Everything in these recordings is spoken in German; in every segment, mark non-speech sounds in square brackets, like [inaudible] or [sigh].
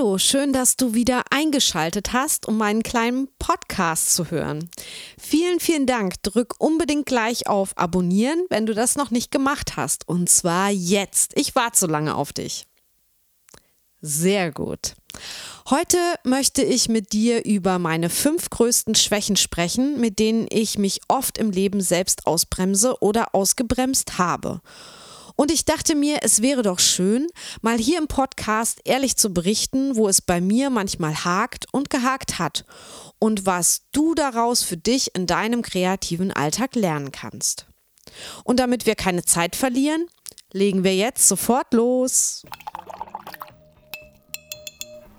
Hallo, schön, dass du wieder eingeschaltet hast, um meinen kleinen Podcast zu hören. Vielen, vielen Dank. Drück unbedingt gleich auf Abonnieren, wenn du das noch nicht gemacht hast. Und zwar jetzt. Ich warte so lange auf dich. Sehr gut. Heute möchte ich mit dir über meine fünf größten Schwächen sprechen, mit denen ich mich oft im Leben selbst ausbremse oder ausgebremst habe. Und ich dachte mir, es wäre doch schön, mal hier im Podcast ehrlich zu berichten, wo es bei mir manchmal hakt und gehakt hat und was du daraus für dich in deinem kreativen Alltag lernen kannst. Und damit wir keine Zeit verlieren, legen wir jetzt sofort los.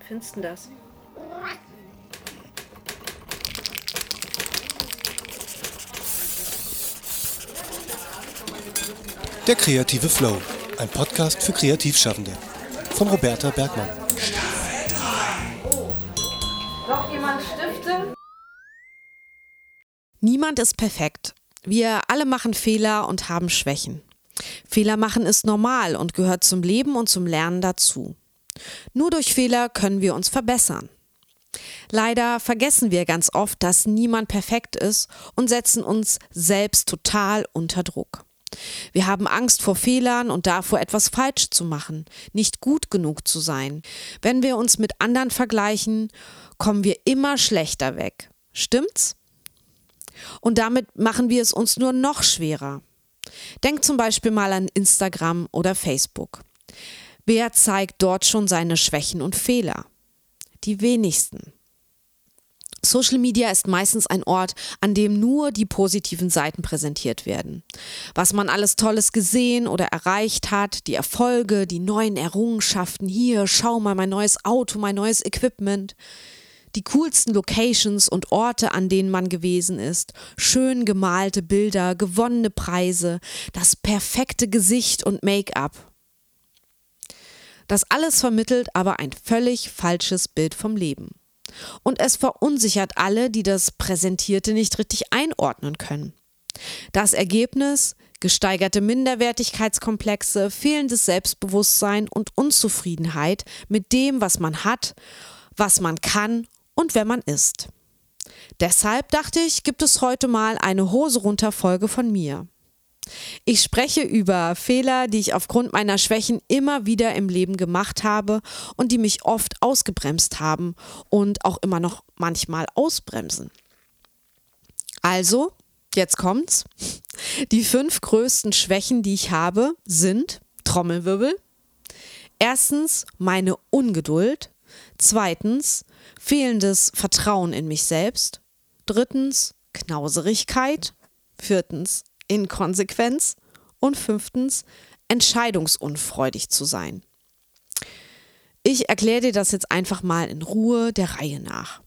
Findest du das? Der kreative Flow, ein Podcast für Kreativschaffende von Roberta Bergmann. Noch jemand Stifte? Niemand ist perfekt. Wir alle machen Fehler und haben Schwächen. Fehler machen ist normal und gehört zum Leben und zum Lernen dazu. Nur durch Fehler können wir uns verbessern. Leider vergessen wir ganz oft, dass niemand perfekt ist und setzen uns selbst total unter Druck. Wir haben Angst vor Fehlern und davor, etwas falsch zu machen, nicht gut genug zu sein. Wenn wir uns mit anderen vergleichen, kommen wir immer schlechter weg. Stimmt's? Und damit machen wir es uns nur noch schwerer. Denk zum Beispiel mal an Instagram oder Facebook. Wer zeigt dort schon seine Schwächen und Fehler? Die wenigsten. Social Media ist meistens ein Ort, an dem nur die positiven Seiten präsentiert werden. Was man alles Tolles gesehen oder erreicht hat, die Erfolge, die neuen Errungenschaften, hier, schau mal mein neues Auto, mein neues Equipment, die coolsten Locations und Orte, an denen man gewesen ist, schön gemalte Bilder, gewonnene Preise, das perfekte Gesicht und Make-up. Das alles vermittelt aber ein völlig falsches Bild vom Leben. Und es verunsichert alle, die das Präsentierte nicht richtig einordnen können. Das Ergebnis gesteigerte Minderwertigkeitskomplexe, fehlendes Selbstbewusstsein und Unzufriedenheit mit dem, was man hat, was man kann und wer man ist. Deshalb dachte ich, gibt es heute mal eine Hose runter Folge von mir. Ich spreche über Fehler, die ich aufgrund meiner Schwächen immer wieder im Leben gemacht habe und die mich oft ausgebremst haben und auch immer noch manchmal ausbremsen. Also, jetzt kommt's. Die fünf größten Schwächen, die ich habe, sind Trommelwirbel. Erstens meine Ungeduld. Zweitens fehlendes Vertrauen in mich selbst. Drittens Knauserigkeit. Viertens Inkonsequenz und fünftens entscheidungsunfreudig zu sein. Ich erkläre dir das jetzt einfach mal in Ruhe der Reihe nach.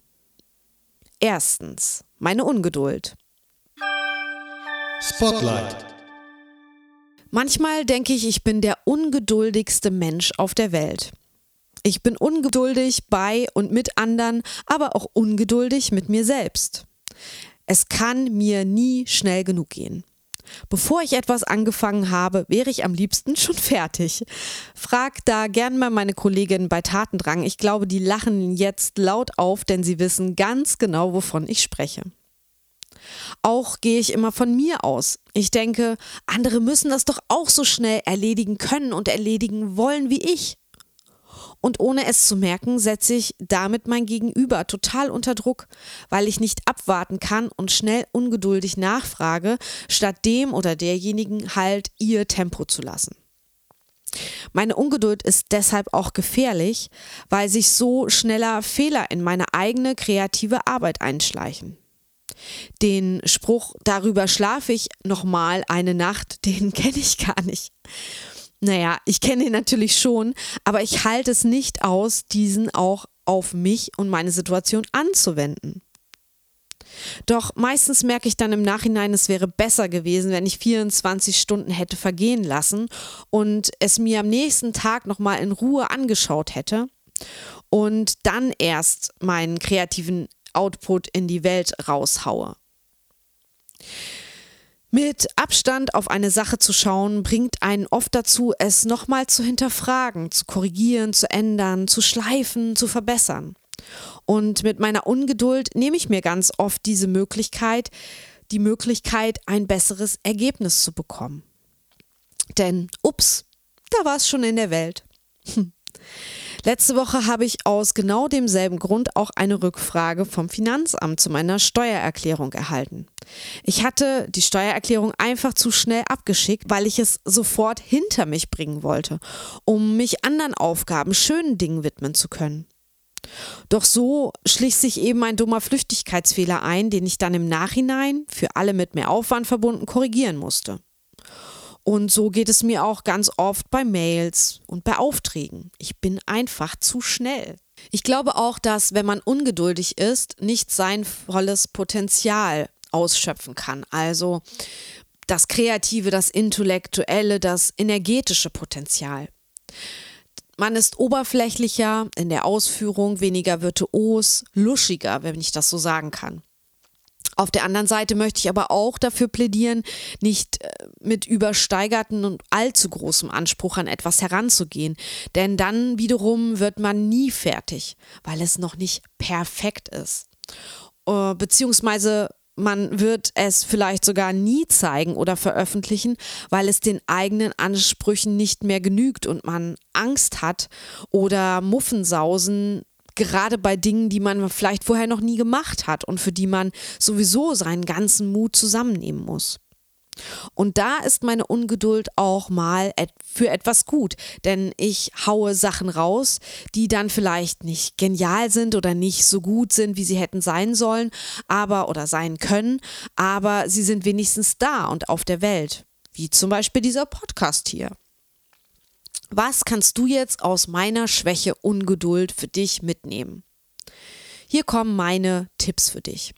Erstens, meine Ungeduld. Spotlight. Manchmal denke ich, ich bin der ungeduldigste Mensch auf der Welt. Ich bin ungeduldig bei und mit anderen, aber auch ungeduldig mit mir selbst. Es kann mir nie schnell genug gehen. Bevor ich etwas angefangen habe, wäre ich am liebsten schon fertig. Frag da gern mal meine Kollegin bei Tatendrang. Ich glaube, die lachen jetzt laut auf, denn sie wissen ganz genau, wovon ich spreche. Auch gehe ich immer von mir aus. Ich denke, andere müssen das doch auch so schnell erledigen können und erledigen wollen wie ich. Und ohne es zu merken, setze ich damit mein Gegenüber total unter Druck, weil ich nicht abwarten kann und schnell ungeduldig nachfrage, statt dem oder derjenigen halt ihr Tempo zu lassen. Meine Ungeduld ist deshalb auch gefährlich, weil sich so schneller Fehler in meine eigene kreative Arbeit einschleichen. Den Spruch darüber schlafe ich nochmal eine Nacht, [laughs] den kenne ich gar nicht. Naja, ich kenne ihn natürlich schon, aber ich halte es nicht aus, diesen auch auf mich und meine Situation anzuwenden. Doch meistens merke ich dann im Nachhinein, es wäre besser gewesen, wenn ich 24 Stunden hätte vergehen lassen und es mir am nächsten Tag nochmal in Ruhe angeschaut hätte und dann erst meinen kreativen Output in die Welt raushaue. Mit Abstand auf eine Sache zu schauen, bringt einen oft dazu, es nochmal zu hinterfragen, zu korrigieren, zu ändern, zu schleifen, zu verbessern. Und mit meiner Ungeduld nehme ich mir ganz oft diese Möglichkeit, die Möglichkeit, ein besseres Ergebnis zu bekommen. Denn, ups, da war es schon in der Welt. Hm. Letzte Woche habe ich aus genau demselben Grund auch eine Rückfrage vom Finanzamt zu meiner Steuererklärung erhalten. Ich hatte die Steuererklärung einfach zu schnell abgeschickt, weil ich es sofort hinter mich bringen wollte, um mich anderen Aufgaben, schönen Dingen widmen zu können. Doch so schlich sich eben ein dummer Flüchtigkeitsfehler ein, den ich dann im Nachhinein, für alle mit mehr Aufwand verbunden, korrigieren musste. Und so geht es mir auch ganz oft bei Mails und bei Aufträgen. Ich bin einfach zu schnell. Ich glaube auch, dass wenn man ungeduldig ist, nicht sein volles Potenzial ausschöpfen kann. Also das Kreative, das Intellektuelle, das energetische Potenzial. Man ist oberflächlicher in der Ausführung, weniger virtuos, luschiger, wenn ich das so sagen kann. Auf der anderen Seite möchte ich aber auch dafür plädieren, nicht äh, mit übersteigerten und allzu großem Anspruch an etwas heranzugehen, denn dann wiederum wird man nie fertig, weil es noch nicht perfekt ist. Äh, beziehungsweise man wird es vielleicht sogar nie zeigen oder veröffentlichen, weil es den eigenen Ansprüchen nicht mehr genügt und man Angst hat oder Muffensausen gerade bei Dingen, die man vielleicht vorher noch nie gemacht hat und für die man sowieso seinen ganzen Mut zusammennehmen muss. Und da ist meine Ungeduld auch mal für etwas gut, denn ich haue Sachen raus, die dann vielleicht nicht genial sind oder nicht so gut sind, wie sie hätten sein sollen, aber oder sein können, aber sie sind wenigstens da und auf der Welt, wie zum Beispiel dieser Podcast hier. Was kannst du jetzt aus meiner Schwäche Ungeduld für dich mitnehmen? Hier kommen meine Tipps für dich.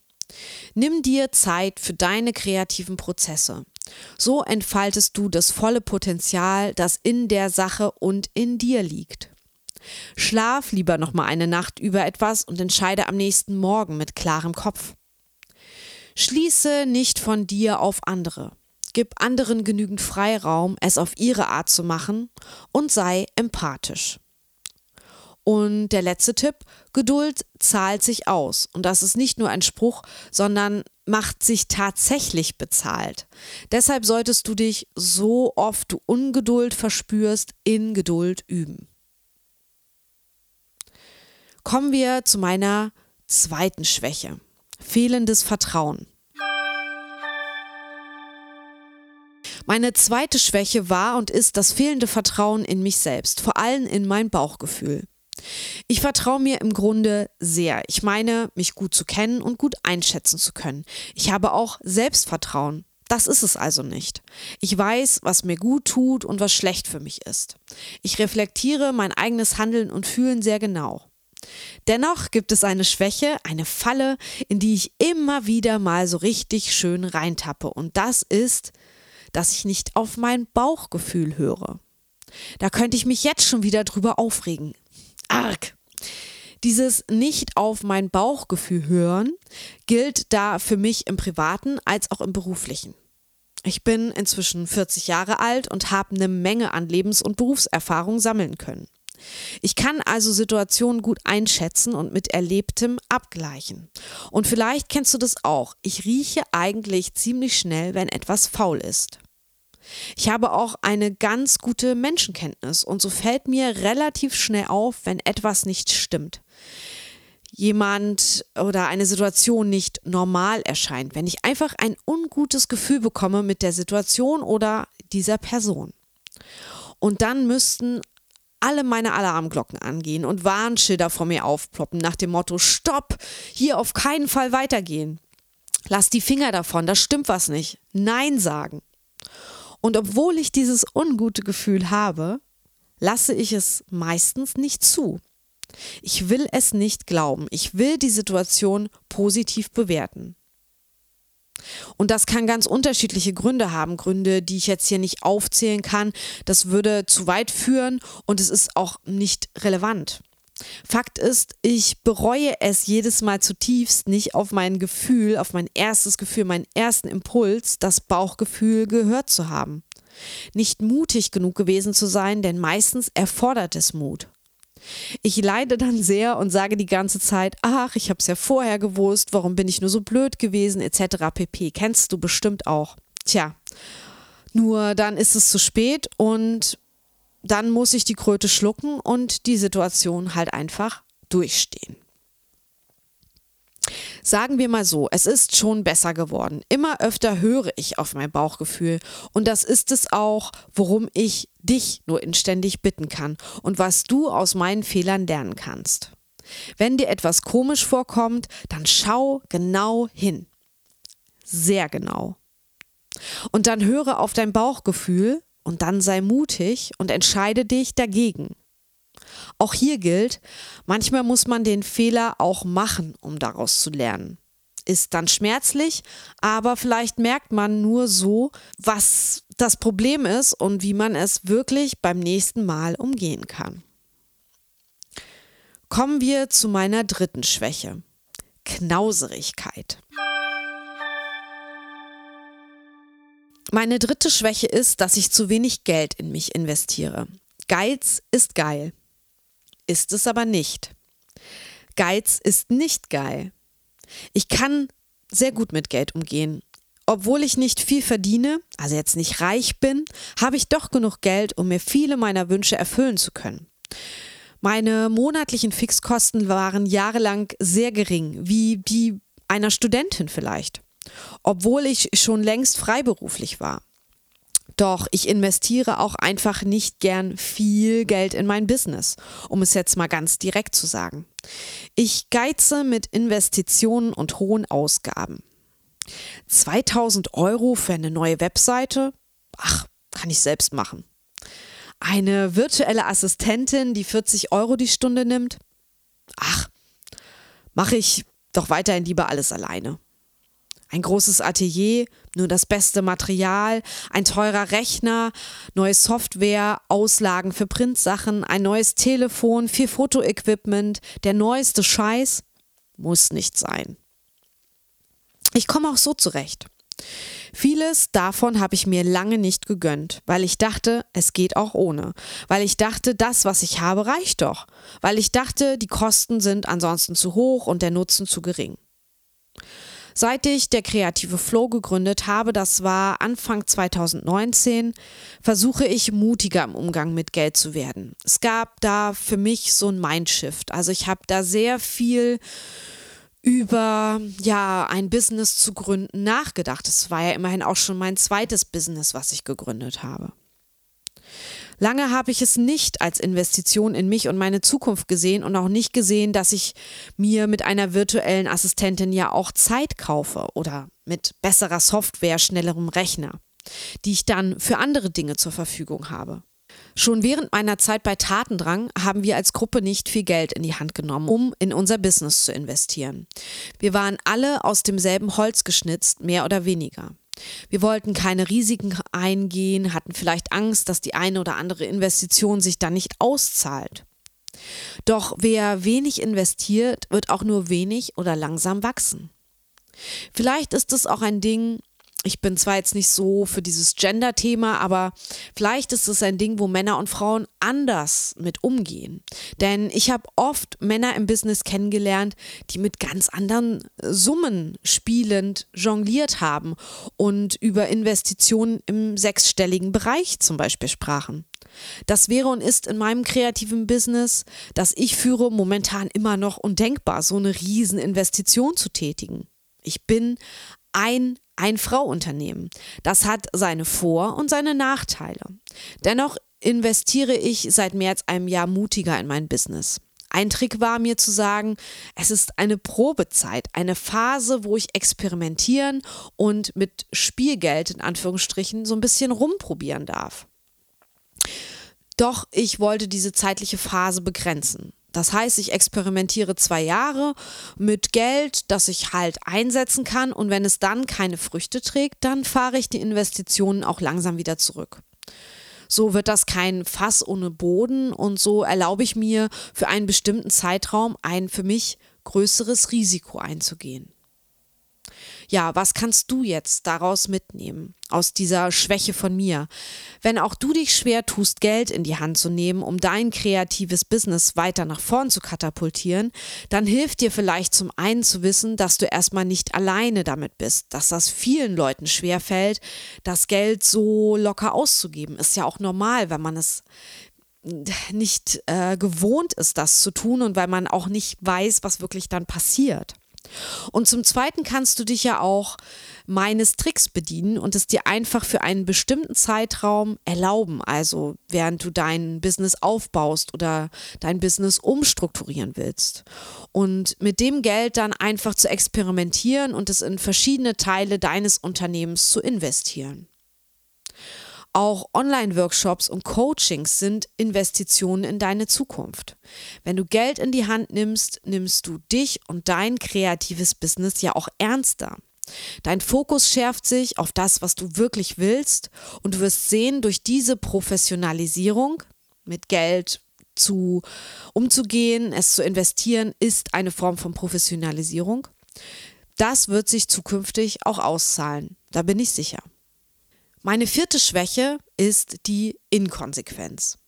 Nimm dir Zeit für deine kreativen Prozesse. So entfaltest du das volle Potenzial, das in der Sache und in dir liegt. Schlaf lieber noch mal eine Nacht über etwas und entscheide am nächsten Morgen mit klarem Kopf. Schließe nicht von dir auf andere. Gib anderen genügend Freiraum, es auf ihre Art zu machen und sei empathisch. Und der letzte Tipp, Geduld zahlt sich aus. Und das ist nicht nur ein Spruch, sondern macht sich tatsächlich bezahlt. Deshalb solltest du dich so oft du Ungeduld verspürst, in Geduld üben. Kommen wir zu meiner zweiten Schwäche. Fehlendes Vertrauen. Meine zweite Schwäche war und ist das fehlende Vertrauen in mich selbst, vor allem in mein Bauchgefühl. Ich vertraue mir im Grunde sehr. Ich meine, mich gut zu kennen und gut einschätzen zu können. Ich habe auch Selbstvertrauen. Das ist es also nicht. Ich weiß, was mir gut tut und was schlecht für mich ist. Ich reflektiere mein eigenes Handeln und Fühlen sehr genau. Dennoch gibt es eine Schwäche, eine Falle, in die ich immer wieder mal so richtig schön reintappe. Und das ist dass ich nicht auf mein Bauchgefühl höre. Da könnte ich mich jetzt schon wieder drüber aufregen. Arg! Dieses nicht auf mein Bauchgefühl hören gilt da für mich im privaten als auch im beruflichen. Ich bin inzwischen 40 Jahre alt und habe eine Menge an Lebens- und Berufserfahrung sammeln können. Ich kann also Situationen gut einschätzen und mit Erlebtem abgleichen. Und vielleicht kennst du das auch. Ich rieche eigentlich ziemlich schnell, wenn etwas faul ist. Ich habe auch eine ganz gute Menschenkenntnis und so fällt mir relativ schnell auf, wenn etwas nicht stimmt. Jemand oder eine Situation nicht normal erscheint, wenn ich einfach ein ungutes Gefühl bekomme mit der Situation oder dieser Person. Und dann müssten alle meine Alarmglocken angehen und Warnschilder vor mir aufploppen nach dem Motto Stopp, hier auf keinen Fall weitergehen. Lass die Finger davon, da stimmt was nicht. Nein sagen. Und obwohl ich dieses ungute Gefühl habe, lasse ich es meistens nicht zu. Ich will es nicht glauben. Ich will die Situation positiv bewerten. Und das kann ganz unterschiedliche Gründe haben, Gründe, die ich jetzt hier nicht aufzählen kann. Das würde zu weit führen und es ist auch nicht relevant. Fakt ist, ich bereue es jedes Mal zutiefst, nicht auf mein Gefühl, auf mein erstes Gefühl, meinen ersten Impuls, das Bauchgefühl gehört zu haben. Nicht mutig genug gewesen zu sein, denn meistens erfordert es Mut. Ich leide dann sehr und sage die ganze Zeit, ach, ich habe es ja vorher gewusst, warum bin ich nur so blöd gewesen, etc. pp. Kennst du bestimmt auch. Tja, nur dann ist es zu spät und dann muss ich die Kröte schlucken und die Situation halt einfach durchstehen. Sagen wir mal so, es ist schon besser geworden. Immer öfter höre ich auf mein Bauchgefühl und das ist es auch, worum ich dich nur inständig bitten kann und was du aus meinen Fehlern lernen kannst. Wenn dir etwas komisch vorkommt, dann schau genau hin. Sehr genau. Und dann höre auf dein Bauchgefühl und dann sei mutig und entscheide dich dagegen. Auch hier gilt, manchmal muss man den Fehler auch machen, um daraus zu lernen. Ist dann schmerzlich, aber vielleicht merkt man nur so, was das Problem ist und wie man es wirklich beim nächsten Mal umgehen kann. Kommen wir zu meiner dritten Schwäche. Knauserigkeit. Meine dritte Schwäche ist, dass ich zu wenig Geld in mich investiere. Geiz ist geil. Ist es aber nicht. Geiz ist nicht geil. Ich kann sehr gut mit Geld umgehen. Obwohl ich nicht viel verdiene, also jetzt nicht reich bin, habe ich doch genug Geld, um mir viele meiner Wünsche erfüllen zu können. Meine monatlichen Fixkosten waren jahrelang sehr gering, wie die einer Studentin vielleicht obwohl ich schon längst freiberuflich war. Doch ich investiere auch einfach nicht gern viel Geld in mein Business, um es jetzt mal ganz direkt zu sagen. Ich geize mit Investitionen und hohen Ausgaben. 2000 Euro für eine neue Webseite? Ach, kann ich selbst machen. Eine virtuelle Assistentin, die 40 Euro die Stunde nimmt? Ach, mache ich doch weiterhin lieber alles alleine. Ein großes Atelier, nur das beste Material, ein teurer Rechner, neue Software, Auslagen für Printsachen, ein neues Telefon, viel Fotoequipment, der neueste Scheiß muss nicht sein. Ich komme auch so zurecht. Vieles davon habe ich mir lange nicht gegönnt, weil ich dachte, es geht auch ohne, weil ich dachte, das, was ich habe, reicht doch, weil ich dachte, die Kosten sind ansonsten zu hoch und der Nutzen zu gering. Seit ich der kreative Flow gegründet habe, das war Anfang 2019, versuche ich mutiger im Umgang mit Geld zu werden. Es gab da für mich so ein Mindshift. Also ich habe da sehr viel über ja ein Business zu gründen nachgedacht. Es war ja immerhin auch schon mein zweites Business, was ich gegründet habe. Lange habe ich es nicht als Investition in mich und meine Zukunft gesehen und auch nicht gesehen, dass ich mir mit einer virtuellen Assistentin ja auch Zeit kaufe oder mit besserer Software, schnellerem Rechner, die ich dann für andere Dinge zur Verfügung habe. Schon während meiner Zeit bei Tatendrang haben wir als Gruppe nicht viel Geld in die Hand genommen, um in unser Business zu investieren. Wir waren alle aus demselben Holz geschnitzt, mehr oder weniger. Wir wollten keine Risiken eingehen, hatten vielleicht Angst, dass die eine oder andere Investition sich dann nicht auszahlt. Doch wer wenig investiert, wird auch nur wenig oder langsam wachsen. Vielleicht ist es auch ein Ding, ich bin zwar jetzt nicht so für dieses Gender-Thema, aber vielleicht ist es ein Ding, wo Männer und Frauen anders mit umgehen. Denn ich habe oft Männer im Business kennengelernt, die mit ganz anderen Summen spielend jongliert haben und über Investitionen im sechsstelligen Bereich zum Beispiel sprachen. Das wäre und ist in meinem kreativen Business, das ich führe, momentan immer noch undenkbar, so eine Rieseninvestition zu tätigen. Ich bin ein ein-Frau-Unternehmen. Das hat seine Vor- und seine Nachteile. Dennoch investiere ich seit mehr als einem Jahr mutiger in mein Business. Ein Trick war mir zu sagen, es ist eine Probezeit, eine Phase, wo ich experimentieren und mit Spielgeld in Anführungsstrichen so ein bisschen rumprobieren darf. Doch ich wollte diese zeitliche Phase begrenzen. Das heißt, ich experimentiere zwei Jahre mit Geld, das ich halt einsetzen kann und wenn es dann keine Früchte trägt, dann fahre ich die Investitionen auch langsam wieder zurück. So wird das kein Fass ohne Boden und so erlaube ich mir für einen bestimmten Zeitraum ein für mich größeres Risiko einzugehen. Ja, was kannst du jetzt daraus mitnehmen, aus dieser Schwäche von mir? Wenn auch du dich schwer tust, Geld in die Hand zu nehmen, um dein kreatives Business weiter nach vorn zu katapultieren, dann hilft dir vielleicht zum einen zu wissen, dass du erstmal nicht alleine damit bist, dass das vielen Leuten schwer fällt, das Geld so locker auszugeben. Ist ja auch normal, wenn man es nicht äh, gewohnt ist, das zu tun und weil man auch nicht weiß, was wirklich dann passiert. Und zum Zweiten kannst du dich ja auch meines Tricks bedienen und es dir einfach für einen bestimmten Zeitraum erlauben. Also während du dein Business aufbaust oder dein Business umstrukturieren willst. Und mit dem Geld dann einfach zu experimentieren und es in verschiedene Teile deines Unternehmens zu investieren. Auch Online-Workshops und Coachings sind Investitionen in deine Zukunft. Wenn du Geld in die Hand nimmst, nimmst du dich und dein kreatives Business ja auch ernster. Dein Fokus schärft sich auf das, was du wirklich willst und du wirst sehen, durch diese Professionalisierung mit Geld zu umzugehen, es zu investieren, ist eine Form von Professionalisierung. Das wird sich zukünftig auch auszahlen. Da bin ich sicher. Meine vierte Schwäche ist die Inkonsequenz.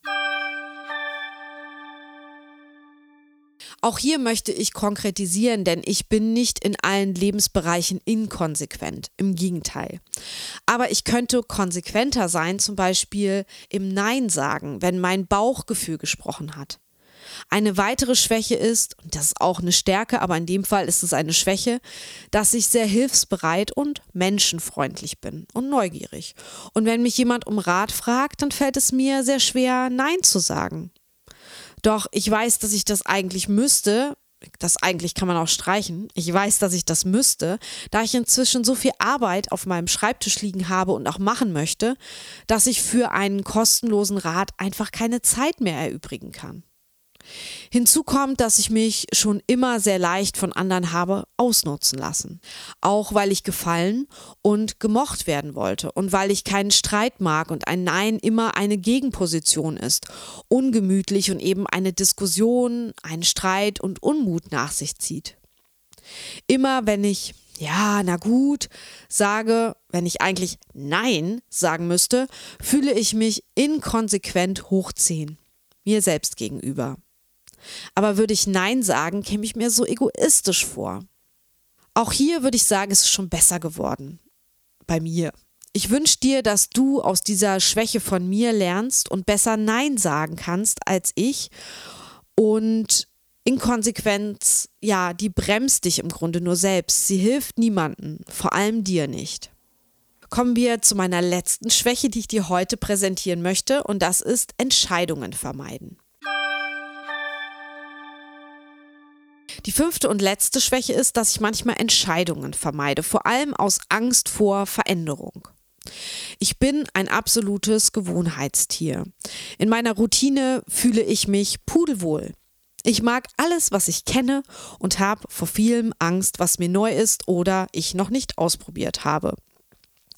Auch hier möchte ich konkretisieren, denn ich bin nicht in allen Lebensbereichen inkonsequent. Im Gegenteil. Aber ich könnte konsequenter sein, zum Beispiel im Nein sagen, wenn mein Bauchgefühl gesprochen hat. Eine weitere Schwäche ist, und das ist auch eine Stärke, aber in dem Fall ist es eine Schwäche, dass ich sehr hilfsbereit und menschenfreundlich bin und neugierig. Und wenn mich jemand um Rat fragt, dann fällt es mir sehr schwer, Nein zu sagen. Doch ich weiß, dass ich das eigentlich müsste, das eigentlich kann man auch streichen. Ich weiß, dass ich das müsste, da ich inzwischen so viel Arbeit auf meinem Schreibtisch liegen habe und auch machen möchte, dass ich für einen kostenlosen Rat einfach keine Zeit mehr erübrigen kann. Hinzu kommt, dass ich mich schon immer sehr leicht von anderen habe ausnutzen lassen. Auch weil ich gefallen und gemocht werden wollte und weil ich keinen Streit mag und ein Nein immer eine Gegenposition ist, ungemütlich und eben eine Diskussion, einen Streit und Unmut nach sich zieht. Immer wenn ich ja, na gut, sage, wenn ich eigentlich Nein sagen müsste, fühle ich mich inkonsequent hochziehen, mir selbst gegenüber. Aber würde ich Nein sagen, käme ich mir so egoistisch vor. Auch hier würde ich sagen, es ist schon besser geworden. Bei mir. Ich wünsche dir, dass du aus dieser Schwäche von mir lernst und besser Nein sagen kannst als ich. Und Inkonsequenz, ja, die bremst dich im Grunde nur selbst. Sie hilft niemandem, vor allem dir nicht. Kommen wir zu meiner letzten Schwäche, die ich dir heute präsentieren möchte, und das ist Entscheidungen vermeiden. Die fünfte und letzte Schwäche ist, dass ich manchmal Entscheidungen vermeide, vor allem aus Angst vor Veränderung. Ich bin ein absolutes Gewohnheitstier. In meiner Routine fühle ich mich pudelwohl. Ich mag alles, was ich kenne und habe vor vielem Angst, was mir neu ist oder ich noch nicht ausprobiert habe.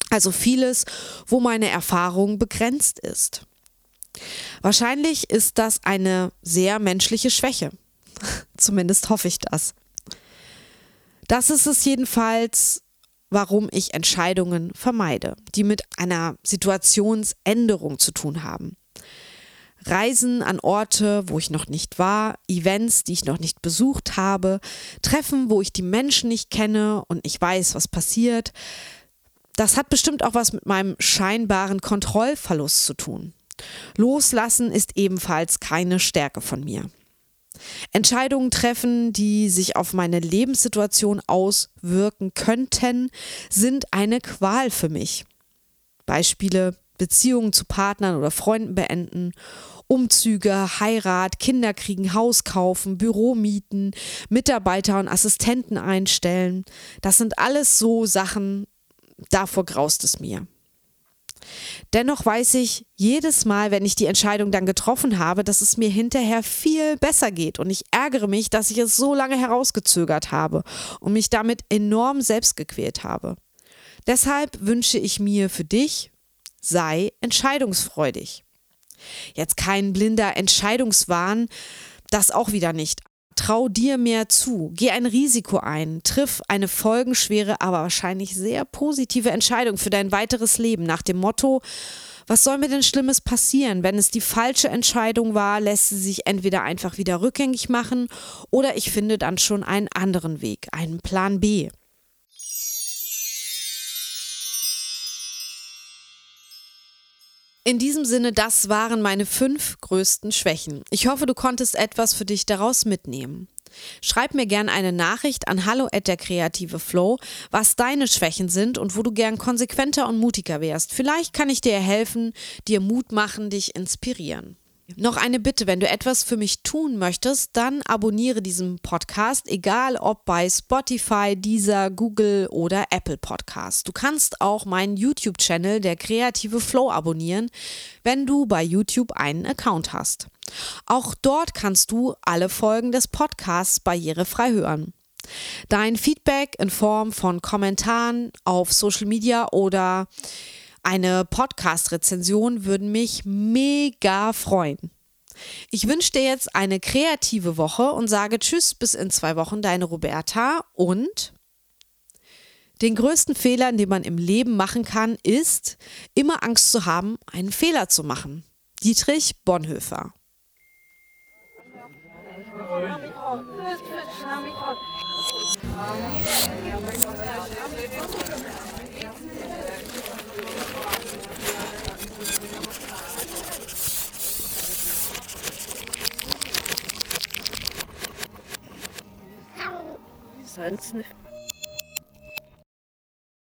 Also vieles, wo meine Erfahrung begrenzt ist. Wahrscheinlich ist das eine sehr menschliche Schwäche. [laughs] Zumindest hoffe ich das. Das ist es jedenfalls, warum ich Entscheidungen vermeide, die mit einer Situationsänderung zu tun haben. Reisen an Orte, wo ich noch nicht war, Events, die ich noch nicht besucht habe, Treffen, wo ich die Menschen nicht kenne und ich weiß, was passiert. Das hat bestimmt auch was mit meinem scheinbaren Kontrollverlust zu tun. Loslassen ist ebenfalls keine Stärke von mir. Entscheidungen treffen, die sich auf meine Lebenssituation auswirken könnten, sind eine Qual für mich. Beispiele Beziehungen zu Partnern oder Freunden beenden, Umzüge, Heirat, Kinder kriegen, Haus kaufen, Büro mieten, Mitarbeiter und Assistenten einstellen. Das sind alles so Sachen, davor graust es mir. Dennoch weiß ich jedes Mal, wenn ich die Entscheidung dann getroffen habe, dass es mir hinterher viel besser geht und ich ärgere mich, dass ich es so lange herausgezögert habe und mich damit enorm selbst gequält habe. Deshalb wünsche ich mir für dich, sei entscheidungsfreudig. Jetzt kein blinder Entscheidungswahn, das auch wieder nicht. Trau dir mehr zu, geh ein Risiko ein, triff eine folgenschwere, aber wahrscheinlich sehr positive Entscheidung für dein weiteres Leben nach dem Motto, was soll mir denn Schlimmes passieren? Wenn es die falsche Entscheidung war, lässt sie sich entweder einfach wieder rückgängig machen oder ich finde dann schon einen anderen Weg, einen Plan B. In diesem Sinne, das waren meine fünf größten Schwächen. Ich hoffe, du konntest etwas für dich daraus mitnehmen. Schreib mir gern eine Nachricht an hallo at der kreative Flow, was deine Schwächen sind und wo du gern konsequenter und mutiger wärst. Vielleicht kann ich dir helfen, dir Mut machen, dich inspirieren. Noch eine Bitte, wenn du etwas für mich tun möchtest, dann abonniere diesen Podcast, egal ob bei Spotify, Deezer, Google oder Apple Podcast. Du kannst auch meinen YouTube-Channel, der Kreative Flow, abonnieren, wenn du bei YouTube einen Account hast. Auch dort kannst du alle Folgen des Podcasts barrierefrei hören. Dein Feedback in Form von Kommentaren auf Social Media oder eine Podcast-Rezension würden mich mega freuen. Ich wünsche dir jetzt eine kreative Woche und sage Tschüss bis in zwei Wochen, deine Roberta. Und den größten Fehler, den man im Leben machen kann, ist, immer Angst zu haben, einen Fehler zu machen. Dietrich Bonhoeffer. Salz nicht.